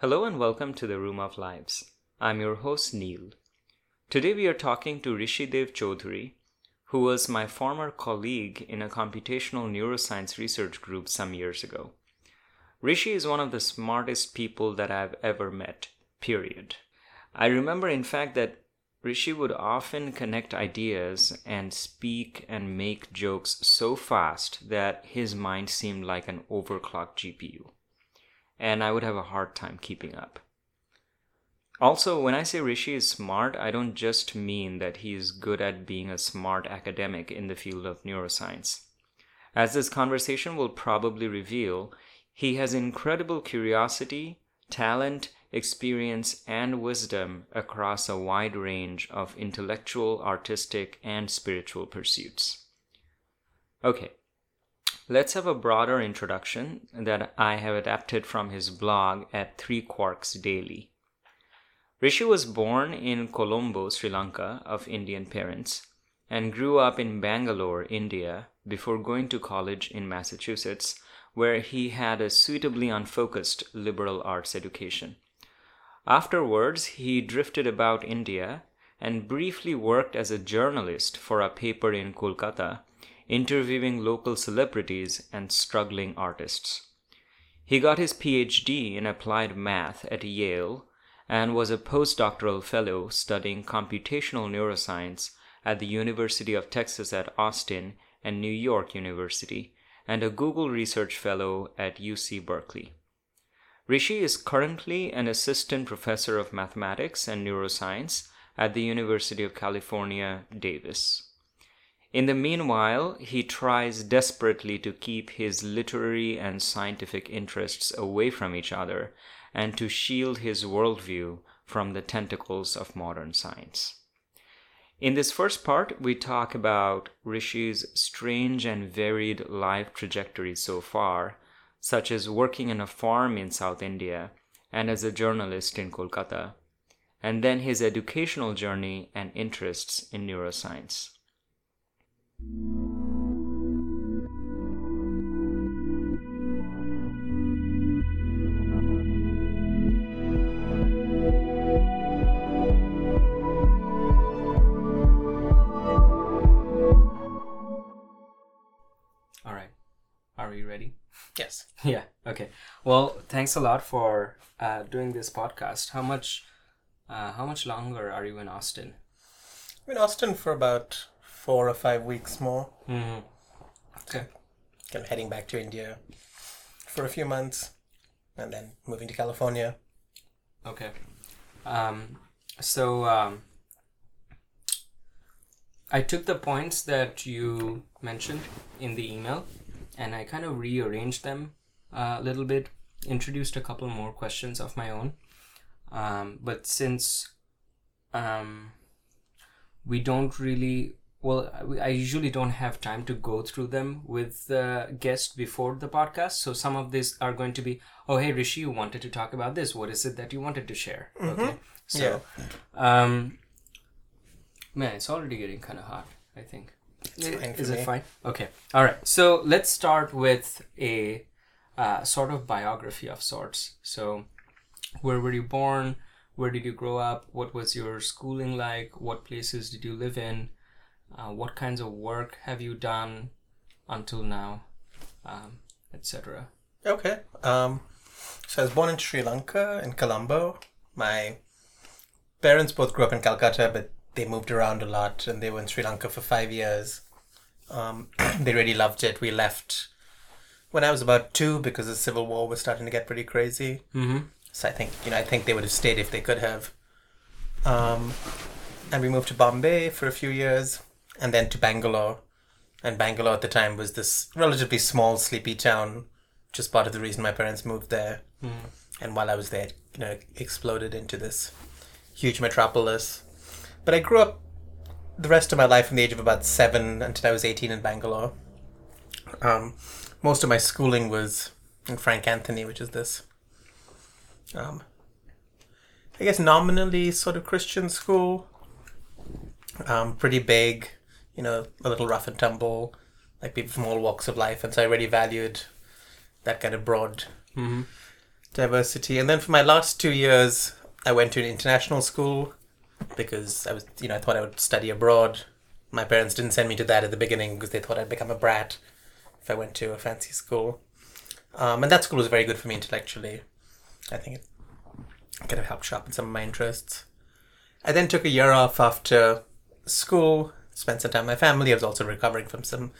Hello and welcome to the Room of Lives. I'm your host Neil. Today we are talking to Rishidev Chaudhuri, who was my former colleague in a computational neuroscience research group some years ago. Rishi is one of the smartest people that I've ever met, period. I remember, in fact, that Rishi would often connect ideas and speak and make jokes so fast that his mind seemed like an overclocked GPU. And I would have a hard time keeping up. Also, when I say Rishi is smart, I don't just mean that he is good at being a smart academic in the field of neuroscience. As this conversation will probably reveal, he has incredible curiosity, talent, experience, and wisdom across a wide range of intellectual, artistic, and spiritual pursuits. Okay, let's have a broader introduction that I have adapted from his blog at Three Quarks Daily. Rishi was born in Colombo, Sri Lanka, of Indian parents, and grew up in Bangalore, India, before going to college in Massachusetts, where he had a suitably unfocused liberal arts education. Afterwards, he drifted about India and briefly worked as a journalist for a paper in Kolkata, interviewing local celebrities and struggling artists. He got his PhD in applied math at Yale and was a postdoctoral fellow studying computational neuroscience at the University of Texas at Austin and New York University, and a Google Research Fellow at UC Berkeley. Rishi is currently an assistant professor of mathematics and neuroscience at the University of California, Davis. In the meanwhile, he tries desperately to keep his literary and scientific interests away from each other and to shield his worldview from the tentacles of modern science. In this first part, we talk about Rishi's strange and varied life trajectory so far such as working in a farm in South India and as a journalist in Kolkata, and then his educational journey and interests in neuroscience. All right. Are we ready? Yes. Yeah. Okay. Well, thanks a lot for uh, doing this podcast. How much, uh, how much longer are you in Austin? I'm in Austin for about four or five weeks more. Mm-hmm. Okay. I'm heading back to India for a few months, and then moving to California. Okay. Um, so um, I took the points that you mentioned in the email, and I kind of rearranged them a little bit. Introduced a couple more questions of my own, um, but since um, we don't really well I- usually don't have time to go through them with the guest before the podcast. So some of these are going to be oh hey rishi you wanted to talk about this. What is it that you wanted to share? Okay. So um man it's already getting kind of hot i think. Is it fine? Okay. All right. So let's start with a uh, sort of biography of sorts. So where were you born? Where did you grow up? What was your schooling like? What places did you live in uh, what kinds of work have you done until now um, etc Okay. Um, so I was born in Sri Lanka, in Colombo. My parents both grew up in Calcutta, but they moved around a lot, and they were in Sri Lanka for five years. Um, they really loved it. We left when I was about two because the civil war was starting to get pretty crazy. mm-hmm. So I think you know I think they would have stayed if they could have. Um, and we moved to Bombay for a few years, and then to Bangalore. And Bangalore at the time was this relatively small, sleepy town, just part of the reason my parents moved there. And while I was there, you know, it exploded into this huge metropolis. But I grew up the rest of my life from the age of about seven until I was eighteen in Bangalore. Um, most of my schooling was in Frank Anthony, which is this um, I guess nominally sort of Christian school. Um, pretty big, you know, a little rough and tumble, like people from all walks of life, and so I really valued that kind of broad Mm-hmm. diversity. And then for my last two years, I went to an international school because I was, you know, I thought I would study abroad. My parents didn't send me to that at the beginning because they thought I'd become a brat if I went to a fancy school. Um, and that school was very good for me intellectually. I think it kind of helped sharpen some of my interests. I then took a year off after school, spent some time with my family. I was also recovering from some,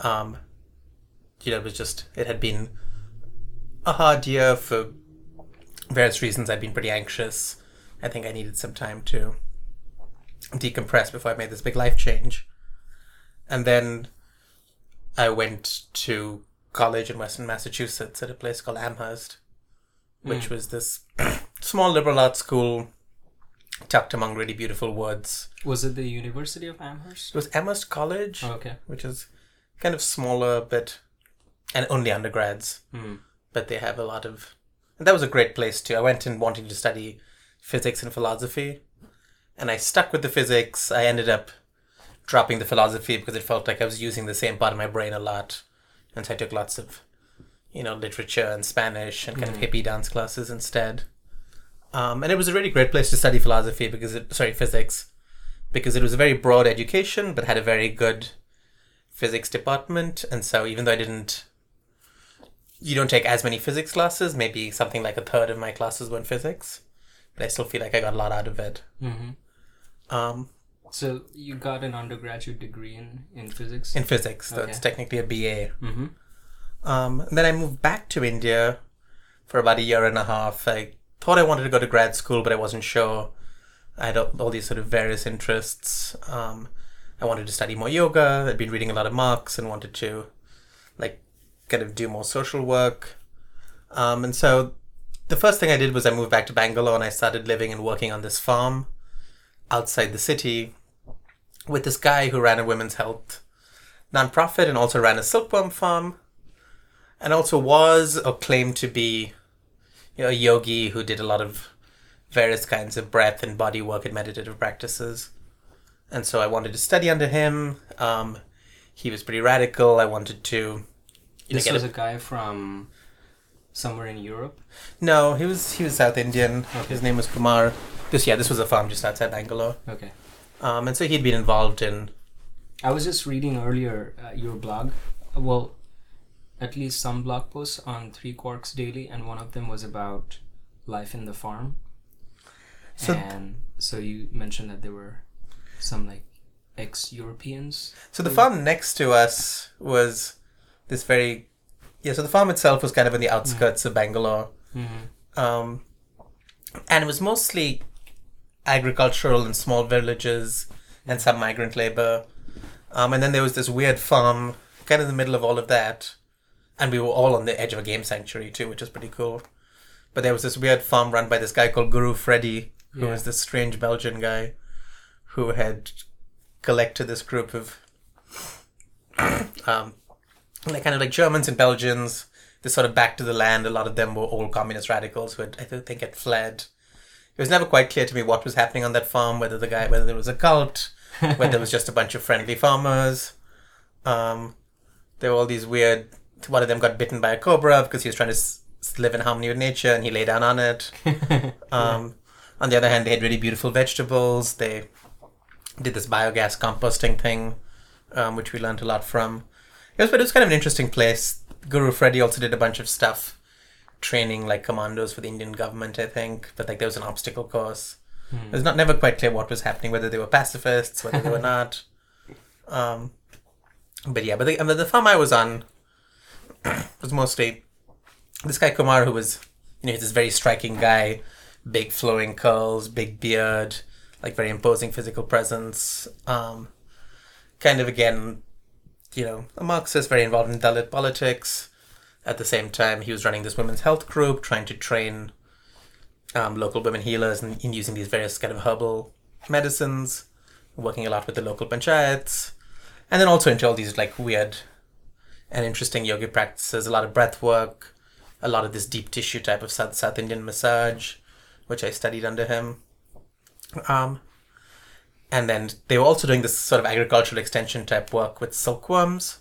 um, you know, it was just, it had been a hard year for various reasons. I'd been pretty anxious. I think I needed some time to decompress before I made this big life change. And then I went to college in Western Massachusetts at a place called Amherst, which was this small liberal arts school tucked among really beautiful woods. Was it the University of Amherst? It was Amherst College, Oh, okay. which is kind of smaller, but and only undergrads. Hmm. But they have a lot of. And that was a great place too. I went in wanting to study physics and philosophy, and I stuck with the physics. I ended up dropping the philosophy because it felt like I was using the same part of my brain a lot, and so I took lots of, you know, literature and Spanish and kind of hippie dance classes instead. Um, and it was a really great place to study philosophy because it, sorry, physics, because it was a very broad education but had a very good physics department. And so even though I didn't, you don't take as many physics classes, maybe something like a third of my classes were in physics, but I still feel like I got a lot out of it. Mm-hmm. Um, So you got an undergraduate degree in, in physics? in physics, so Okay. it's technically a BA. mm-hmm. Um, and then I moved back to India for about a year and a half. I thought I wanted to go to grad school, but I wasn't sure. I had all these sort of various interests. Um, I wanted to study more yoga. I'd been reading a lot of Marx and wanted to, like, kind of do more social work. Um, and so the first thing I did was I moved back to Bangalore and I started living and working on this farm outside the city with this guy who ran a women's health nonprofit and also ran a silkworm farm and also was or claimed to be you know, a yogi who did a lot of various kinds of breath and body work and meditative practices. And so I wanted to study under him. Um, he was pretty radical. I wanted to. Know, This get was a- a guy from somewhere in Europe? no, he was he was South Indian. His name was Kumar. This yeah, this was a farm just outside Bangalore. Okay. Um, and so he'd been involved in I was just reading earlier uh, your blog. Well, at least some blog posts on Three Quarks Daily, and one of them was about life in the farm. So- and so you mentioned that there were some like ex-Europeans. So the farm next to us was this very yeah. So the farm itself was kind of in the outskirts of Bangalore, Mm-hmm. um, and it was mostly agricultural and small villages and some migrant labor. Um, and then there was this weird farm kind of in the middle of all of that, and we were all on the edge of a game sanctuary too, which was pretty cool. But there was this weird farm run by this guy called Guru Freddy, who Yeah. was this strange Belgian guy who had collected this group of um, like kind of like Germans and Belgians. This sort of back to the land. A lot of them were old communist radicals who had, I think had fled. It was never quite clear to me what was happening on that farm. Whether the guy, whether there was a cult, whether it was just a bunch of friendly farmers. Um, there were all these weird. One of them got bitten by a cobra because he was trying to s- live in harmony with nature, and he lay down on it. Um, on the other hand, they had really beautiful vegetables. They did this biogas composting thing, um, which we learned a lot from. It was, but it was kind of an interesting place. Guru Freddy also did a bunch of stuff, training like commandos for the Indian government, I think. But like there was an obstacle course. It was not never quite clear what was happening, whether they were pacifists, whether they were not. Um, but yeah, but the, I mean, the farm I was on was mostly this guy Kumar, who was you know he's this very striking guy, big flowing curls, big beard, like very imposing physical presence. Um, kind of again, you know, a Marxist, very involved in Dalit politics. At the same time, he was running this women's health group, trying to train um, local women healers in, in using these various kind of herbal medicines, working a lot with the local panchayats, and then also into all these like weird and interesting yoga practices, a lot of breath work, a lot of this deep tissue type of South, South Indian massage, which I studied under him. Um, and then they were also doing this sort of agricultural extension type work with silkworms.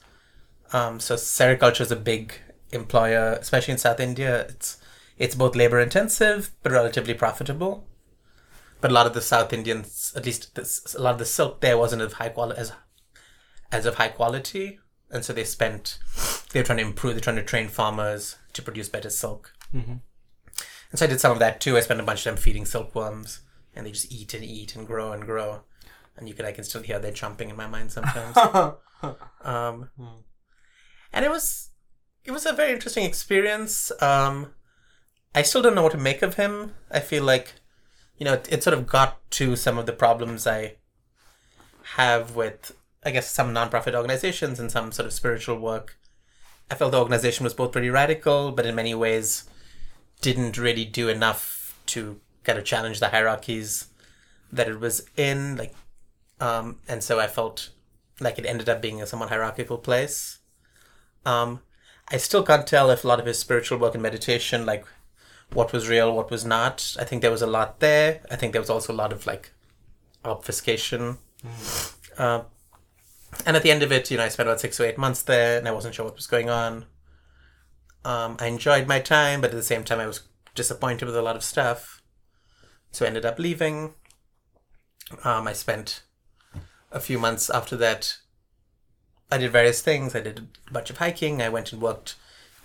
Um, so sericulture is a big employer, especially in South India. It's it's both labor intensive but relatively profitable. But a lot of the South Indians, at least this, a lot of the silk there wasn't of high quality as as of high quality, and so they spent they're trying to improve. They're trying to train farmers to produce better silk. Mm-hmm. And so I did some of that too. I spent a bunch of time feeding silkworms, and they just eat and eat and grow and grow. And you can I can still hear their chomping in my mind sometimes. um, and it was it was a very interesting experience. Um, I still don't know what to make of him. I feel like you know it, it sort of got to some of the problems I have with I guess some nonprofit organizations and some sort of spiritual work. I felt the organization was both pretty radical, but in many ways didn't really do enough to kind of challenge the hierarchies that it was in. Like, um, and so I felt like it ended up being a somewhat hierarchical place. Um, I still can't tell if a lot of his spiritual work and meditation, like what was real, what was not. I think there was a lot there. I think there was also a lot of like obfuscation. Mm. Uh, and at the end of it, you know, I spent about six or eight months there, and I wasn't sure what was going on. Um, I enjoyed my time, but at the same time, I was disappointed with a lot of stuff. So I ended up leaving. Um, I spent a few months after that. I did various things. I did a bunch of hiking. I went and worked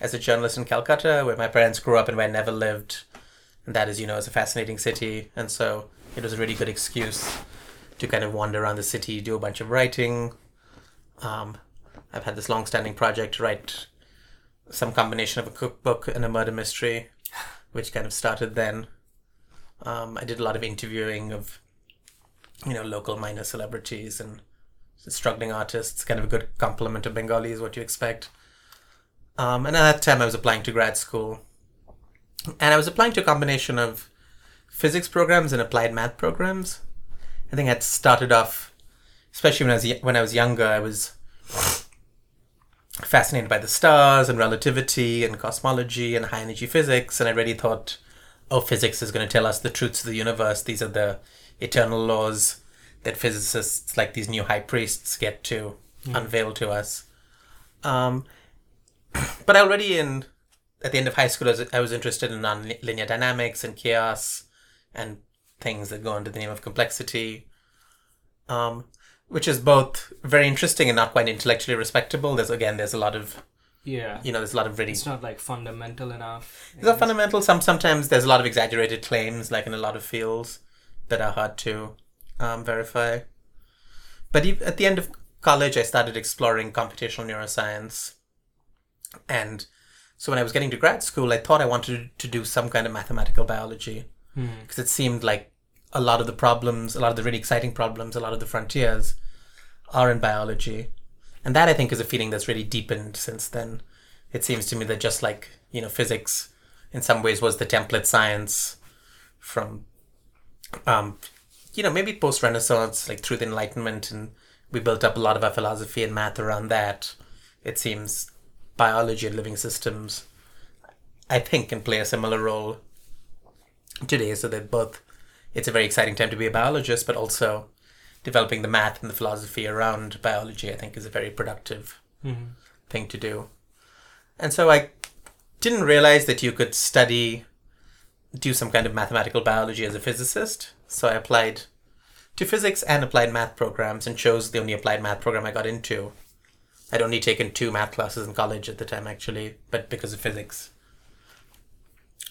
as a journalist in Calcutta, where my parents grew up and where I never lived. And that, as you know, is a fascinating city. And so it was a really good excuse to kind of wander around the city, do a bunch of writing, um, I've had this long-standing project to write some combination of a cookbook and a murder mystery, which kind of started then. Um, I did a lot of interviewing of, you know, local minor celebrities and struggling artists. Kind of a good complement of Bengali is what you expect. Um, and at that time, I was applying to grad school, and I was applying to a combination of physics programs and applied math programs. I think I'd started off especially when I was when I was younger, I was fascinated by the stars and relativity and cosmology and high energy physics, and I really thought, oh, physics is going to tell us the truths of the universe. These are the eternal laws that physicists, like these new high priests, get to mm. unveil to us. Um, but already in at the end of high school, I was, I was interested in nonlinear dynamics and chaos and things that go under the name of complexity. Um, which is both very interesting and not quite intellectually respectable. There's again, there's a lot of yeah, you know, there's a lot of really. It's not like fundamental enough. It's not fundamental. Some sometimes there's a lot of exaggerated claims, like in a lot of fields, that are hard to um, verify. But at the end of college, I started exploring computational neuroscience, and so when I was getting to grad school, I thought I wanted to do some kind of mathematical biology because hmm. it seemed like a lot of the problems, a lot of the really exciting problems, a lot of the frontiers are in biology. And that I think is a feeling that's really deepened since then. It seems to me that just like, you know, physics in some ways was the template science from um, you know, maybe post Renaissance, like through the Enlightenment, and we built up a lot of our philosophy and math around that. It seems biology and living systems, I think, can play a similar role today. So that both it's a very exciting time to be a biologist, but also developing the math and the philosophy around biology, I think, is a very productive mm-hmm. thing to do. And so I didn't realize that you could study, do some kind of mathematical biology as a physicist. So I applied to physics and applied math programs and chose the only applied math program I got into. I'd only taken two math classes in college at the time, actually, but because of physics,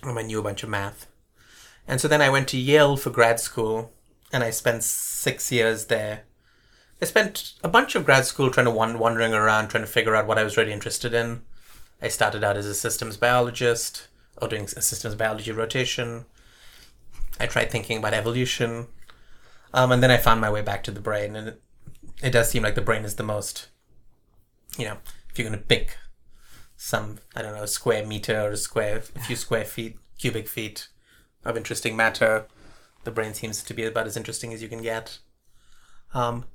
I knew a bunch of math. And so then I went to Yale for grad school and I spent six years there. I spent a bunch of grad school trying to wander, wandering around, trying to figure out what I was really interested in. I started out as a systems biologist or doing a systems biology rotation. I tried thinking about evolution. Um, and then I found my way back to the brain. And it, it does seem like the brain is the most, you know, if you're going to pick some, I don't know, square meter or a square, a few square feet, cubic feet, of interesting matter. The brain seems to be about as interesting as you can get. Um,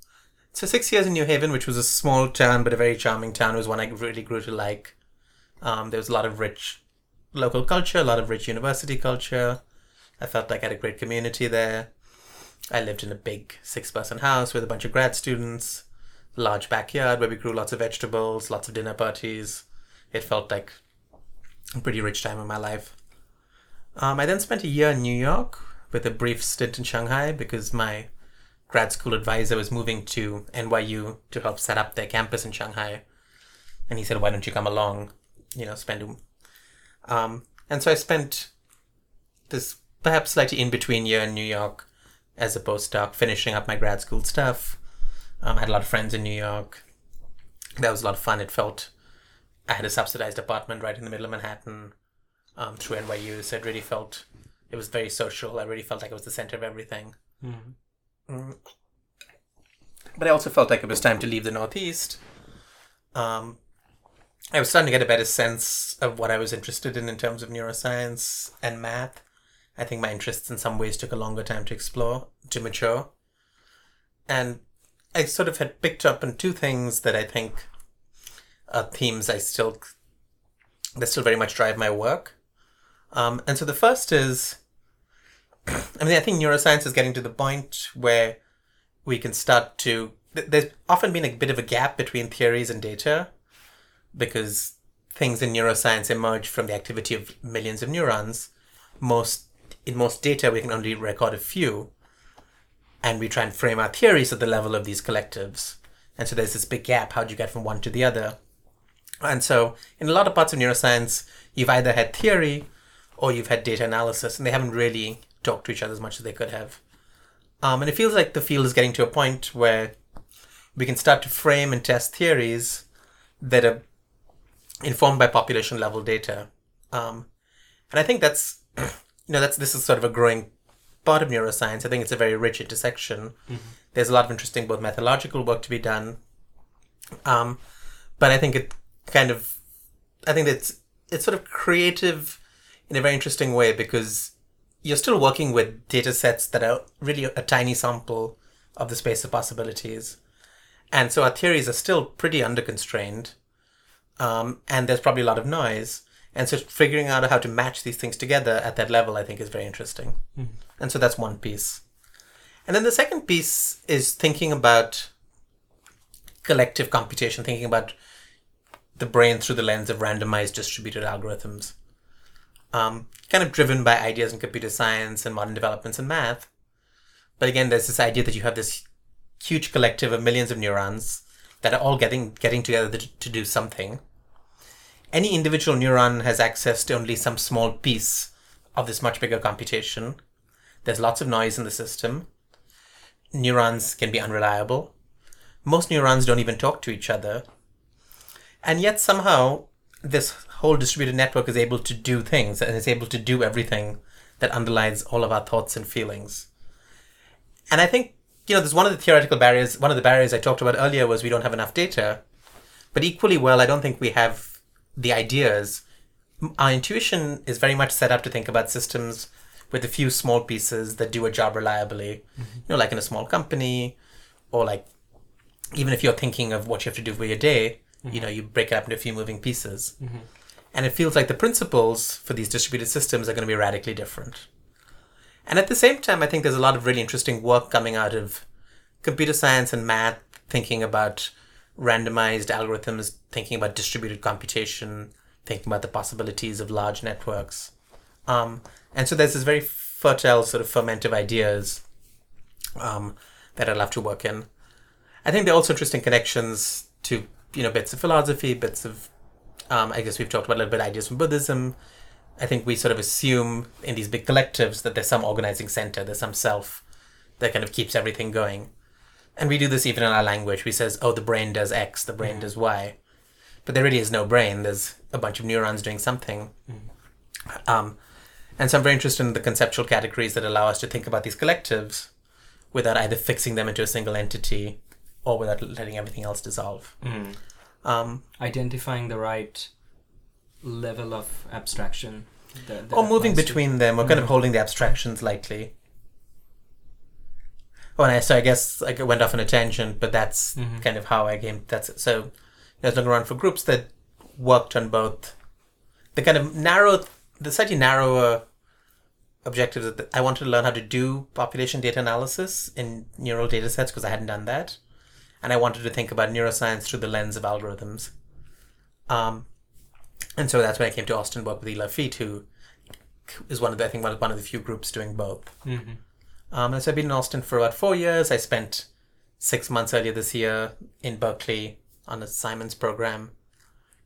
so six years in New Haven, which was a small town but a very charming town, was one I really grew to like. Um, there was a lot of rich local culture, a lot of rich university culture. I felt like I had a great community there. I lived in a big six-person house with a bunch of grad students, large backyard where we grew lots of vegetables, lots of dinner parties. It felt like a pretty rich time in my life. Um, I then spent a year in New York with a brief stint in Shanghai because my grad school advisor was moving to NYU to help set up their campus in Shanghai. And he said, why don't you come along, you know, spend. Um, and so I spent this perhaps slightly in between year in New York as a postdoc, finishing up my grad school stuff. Um, I had a lot of friends in New York. That was a lot of fun. It felt I had a subsidized apartment right in the middle of Manhattan um, through NYU, so it really felt it was very social. I really felt like it was the center of everything. Mm. But I also felt like it was time to leave the Northeast. Um, I was starting to get a better sense of what I was interested in in terms of neuroscience and math. I think my interests in some ways took a longer time to explore, to mature. And I sort of had picked up on two things that I think are themes I still, that still very much drive my work. Um, and so the first is, I mean, I think neuroscience is getting to the point where we can start to, there's often been a bit of a gap between theories and data because things in neuroscience emerge from the activity of millions of neurons. Most in most data, we can only record a few, and we try and frame our theories at the level of these collectives. And so there's this big gap. How do you get from one to the other? And so, in a lot of parts of neuroscience, you've either had theory or you've had data analysis, and they haven't really talked to each other as much as they could have. Um, and it feels like the field is getting to a point where we can start to frame and test theories that are informed by population level data. Um, and I think that's you know, that's this is sort of a growing part of neuroscience. I think it's a very rich intersection. Mm-hmm. There's a lot of interesting both methodological work to be done, um, but I think it kind of, I think it's it's sort of creative in a very interesting way because you're still working with data sets that are really a tiny sample of the space of possibilities, and so our theories are still pretty under constrained, um, and there's probably a lot of noise. And so figuring out how to match these things together at that level, I think, is very interesting. Mm-hmm. And so that's one piece. And then the second piece is thinking about collective computation, thinking about the brain through the lens of randomized distributed algorithms. Um, kind of driven by ideas in computer science and modern developments in math. But again, there's this idea that you have this huge collective of millions of neurons that are all getting getting together to, to do something any individual neuron has access to only some small piece of this much bigger computation. There's lots of noise in the system. Neurons can be unreliable. Most neurons don't even talk to each other. And yet, somehow, this whole distributed network is able to do things and is able to do everything that underlies all of our thoughts and feelings. And I think, you know, there's one of the theoretical barriers, one of the barriers I talked about earlier was we don't have enough data. But equally well, I don't think we have the ideas, our intuition is very much set up to think about systems with a few small pieces that do a job reliably. Mm-hmm. You know, like in a small company, or like even if you're thinking of what you have to do for your day, mm-hmm. you know, you break it up into a few moving pieces. Mm-hmm. And it feels like the principles for these distributed systems are going to be radically different. And at the same time, I think there's a lot of really interesting work coming out of computer science and math, thinking about randomized algorithms, thinking about distributed computation, thinking about the possibilities of large networks. Um, and so there's this very fertile sort of ferment of ideas um, that I'd love to work in. I think there are also interesting connections to you know bits of philosophy, bits of um, I guess we've talked about a little bit ideas from Buddhism. I think we sort of assume in these big collectives that there's some organizing center, there's some self that kind of keeps everything going and we do this even in our language. We says, "Oh, the brain does X, the brain mm. does Y," but there really is no brain. There's a bunch of neurons doing something. Mm. Um, and so I'm very interested in the conceptual categories that allow us to think about these collectives without either fixing them into a single entity or without letting everything else dissolve. Mm. Um, Identifying the right level of abstraction. That, that or moving between to... them, or kind of mm. holding the abstractions lightly. Oh, and I, so I guess I went off on a tangent, but that's mm-hmm. kind of how I came. That's it. so. I was looking around for groups that worked on both the kind of narrow, the slightly narrower objectives. That I wanted to learn how to do population data analysis in neural data sets because I hadn't done that, and I wanted to think about neuroscience through the lens of algorithms. Um, and so that's when I came to Austin, work with Ila Fiete, who is one of the, I think one of, one of the few groups doing both. Mm-hmm. Um, and so I've been in Austin for about four years. I spent six months earlier this year in Berkeley on a Simons program,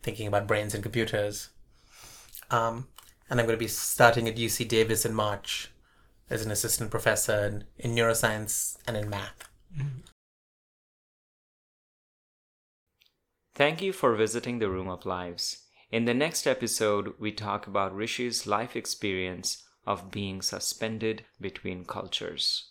thinking about brains and computers. Um, and I'm going to be starting at UC Davis in March as an assistant professor in, in neuroscience and in math. Thank you for visiting the Room of Lives. In the next episode, we talk about Rishi's life experience of being suspended between cultures.